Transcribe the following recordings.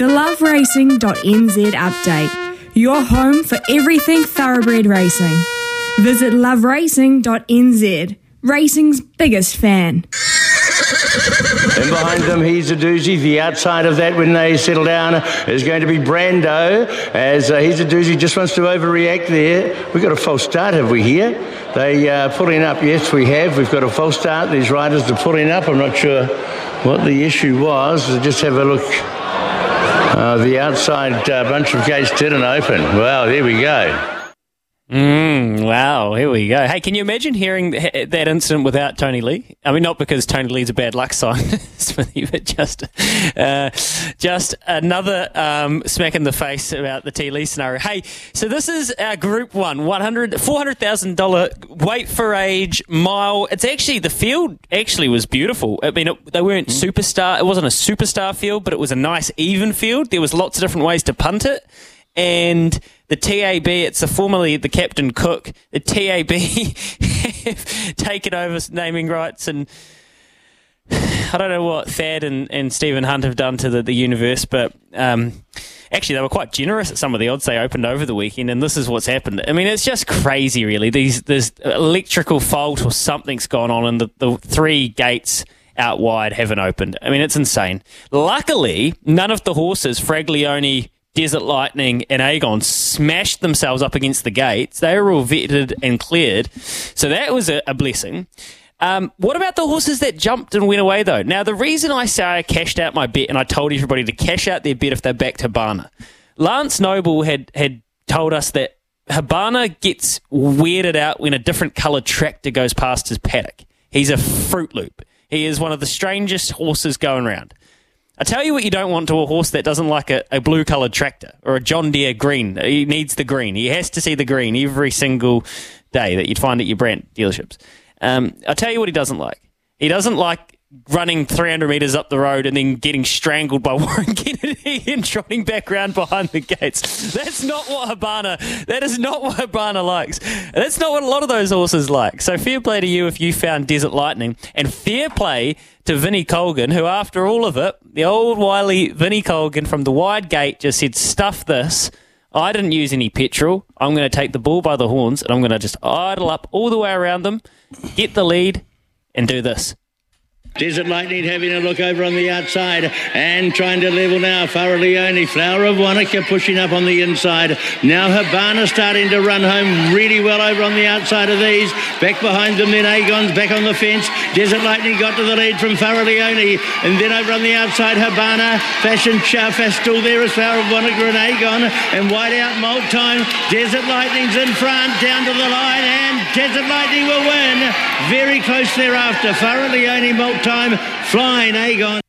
The loveracing.nz update. Your home for everything thoroughbred racing. Visit loveracing.nz. Racing's biggest fan. And behind them, he's a doozy. The outside of that, when they settle down, is going to be Brando. As uh, he's a doozy, just wants to overreact there. We've got a false start, have we here? They uh, pulling up. Yes, we have. We've got a false start. These riders are pulling up. I'm not sure what the issue was. Just have a look. Uh, the outside uh, bunch of gates didn't open. Well, there we go. Mm, wow, here we go. Hey, can you imagine hearing th- that incident without Tony Lee? I mean, not because Tony Lee's a bad luck sign, Smithy, but just uh, just another um, smack in the face about the T Lee scenario. Hey, so this is our Group One, one hundred four hundred thousand dollar weight for age mile. It's actually the field actually was beautiful. I mean, it, they weren't Mm. superstar. It wasn't a superstar field, but it was a nice even field. There was lots of different ways to punt it, and the TAB, it's a formerly the Captain Cook. The TAB have taken over naming rights, and I don't know what Thad and, and Stephen Hunt have done to the, the universe, but um, actually they were quite generous at some of the odds they opened over the weekend, and this is what's happened. I mean, it's just crazy, really. These there's electrical fault or something's gone on, and the, the three gates out wide haven't opened. I mean, it's insane. Luckily, none of the horses, Fraglione, Desert Lightning, and Aegon, smashed themselves up against the gates. They were all vetted and cleared. So that was a, a blessing. Um, what about the horses that jumped and went away, though? Now, the reason I say I cashed out my bet and I told everybody to cash out their bet if they're back to Habana, Lance Noble had, had told us that Habana gets weirded out when a different coloured tractor goes past his paddock. He's a Fruit Loop. He is one of the strangest horses going around. I tell you what you don't want to a horse that doesn't like a, a blue coloured tractor or a John Deere green. He needs the green. He has to see the green every single day that you'd find at your brand dealerships. Um, I'll tell you what he doesn't like. He doesn't like running 300 metres up the road and then getting strangled by Warren Kennedy and trotting back round behind the gates. That's not what Habana, that is not what Habana likes. That's not what a lot of those horses like. So fair play to you if you found Desert Lightning and fair play to Vinnie Colgan, who after all of it, the old wily Vinnie Colgan from the wide gate just said, stuff this. I didn't use any petrol. I'm going to take the bull by the horns and I'm going to just idle up all the way around them, get the lead, and do this. Desert Lightning having a look over on the outside and trying to level now. Faraleone, Flower of Wanaka pushing up on the inside. Now Habana starting to run home really well over on the outside of these. Back behind them, then Aegon's back on the fence. Desert Lightning got to the lead from Faraleone. And then over on the outside, Habana. Fashion Chaff still there as Flower of Wanaka and Agon. And wide out Molt Time. Desert Lightning's in front, down to the line, and Desert Lightning will win. Very close thereafter. Faraleone, Time, flying Aegon.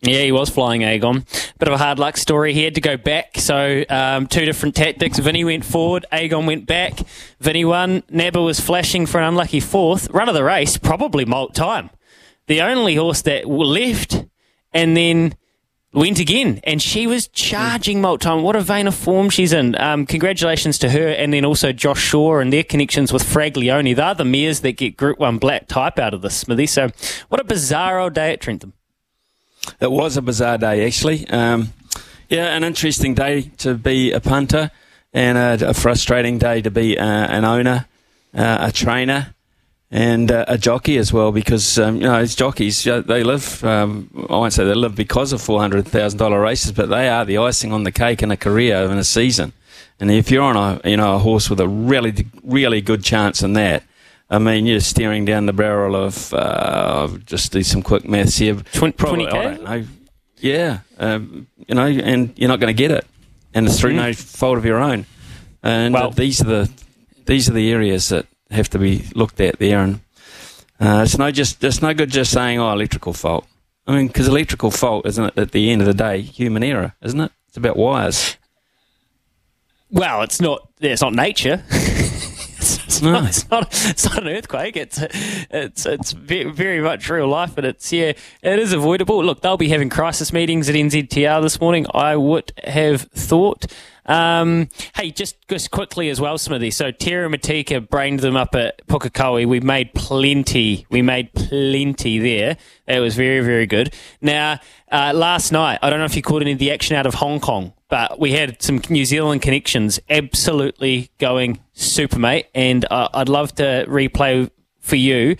Yeah, he was flying Aegon. Bit of a hard luck story. He had to go back. So, um, two different tactics. Vinny went forward, Aegon went back. Vinny won. Nabba was flashing for an unlucky fourth. Run of the race, probably Molt Time. The only horse that left and then went again. And she was charging Molt Time. What a vein of form she's in. Um, congratulations to her and then also Josh Shaw and their connections with Fraglione. They're the mares that get Group 1 black type out of this, Smithy. So, what a bizarre old day at Trentham. It was a bizarre day, actually. Um, yeah, an interesting day to be a punter and a, a frustrating day to be uh, an owner, uh, a trainer, and uh, a jockey as well because, um, you know, as jockeys, they live, um, I won't say they live because of $400,000 races, but they are the icing on the cake in a career and a season. And if you're on a you know a horse with a really really good chance in that, I mean you're staring down the barrel of uh, just do some quick maths here. Twen- Probably, 20K? I don't know. Yeah, um, you know, and you're not going to get it, and it's through no fault of your own. And Well- these are the these are the areas that have to be looked at there, and uh, it's no just it's no good just saying oh electrical fault. I mean, because electrical fault isn't it at the end of the day human error, isn't it? It's about wires. Well, it's not. It's not nature. it's, it's No. not, it's not. It's not an earthquake. It's it's it's very much real life, but it's yeah, it is avoidable. Look, they'll be having crisis meetings at NZTR this morning. I would have thought. Um, hey, just just quickly as well, Smithy. So Terra Matika brained them up at Pukekohe. We made plenty. We made plenty there. It was very very good. Now, uh, last night, I don't know if you caught any of the action out of Hong Kong, but we had some New Zealand connections. Absolutely going super, mate. And uh, I'd love to replay for you.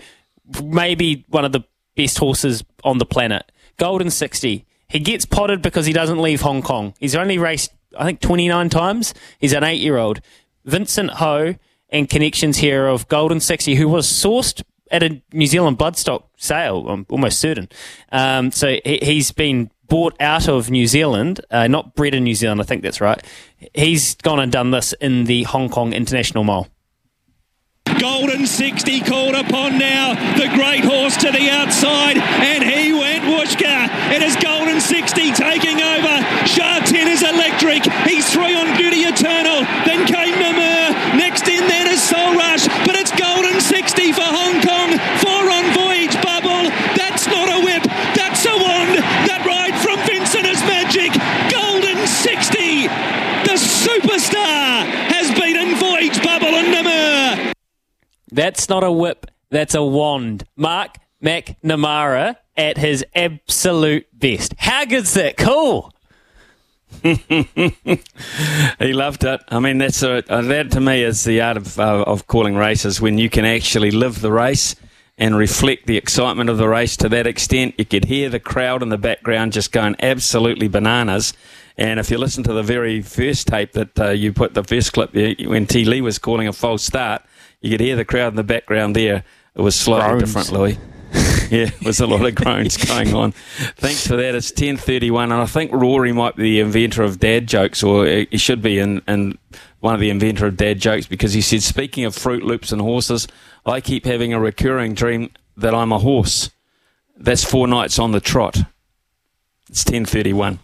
Maybe one of the best horses on the planet. Golden 60. He gets potted because he doesn't leave Hong Kong. He's only raced, I think, 29 times. He's an eight year old. Vincent Ho and connections here of Golden 60, who was sourced at a New Zealand bloodstock sale, I'm almost certain. Um, so he, he's been bought out of New Zealand, uh, not bred in New Zealand, I think that's right. He's gone and done this in the Hong Kong International Mile. Golden 60 called upon now. The great horse to the outside, and he went Wooshka. It is Golden 60 taking over. Shartin is electric. He's three on Beauty Eternal. Then came Namur. Next in then is Soul Rush, but it's Golden 60 for Hong Kong. Four on Voyage Bubble. That's not a whip. That's a wand. That ride from Vincent is magic. Golden 60. The superstar has beaten Voyage Bubble and Namur. That's not a whip, that's a wand. Mark McNamara at his absolute best. How good's that? Cool. He loved it. I mean, that's a, uh, that to me is the art of uh, of calling races when you can actually live the race and reflect the excitement of the race to that extent. You could hear the crowd in the background just going absolutely bananas. And if you listen to the very first tape that uh, you put the first clip when T Lee was calling a false start, you could hear the crowd in the background there. It was slightly Groans. different, Louis. yeah, it was a lot of groans going on. Thanks for that. It's ten thirty one, and I think Rory might be the inventor of dad jokes, or he should be, in, in one of the inventor of dad jokes, because he said, speaking of Fruit Loops and horses, I keep having a recurring dream that I'm a horse. That's four nights on the trot. It's ten thirty one.